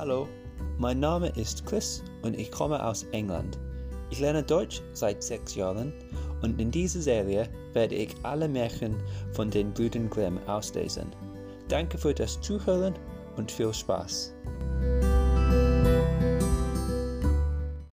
Hallo, mein Name ist Chris und ich komme aus England. Ich lerne Deutsch seit sechs Jahren und in dieser Serie werde ich alle Märchen von den Brüdern Grimm auslesen. Danke für das Zuhören und viel Spaß.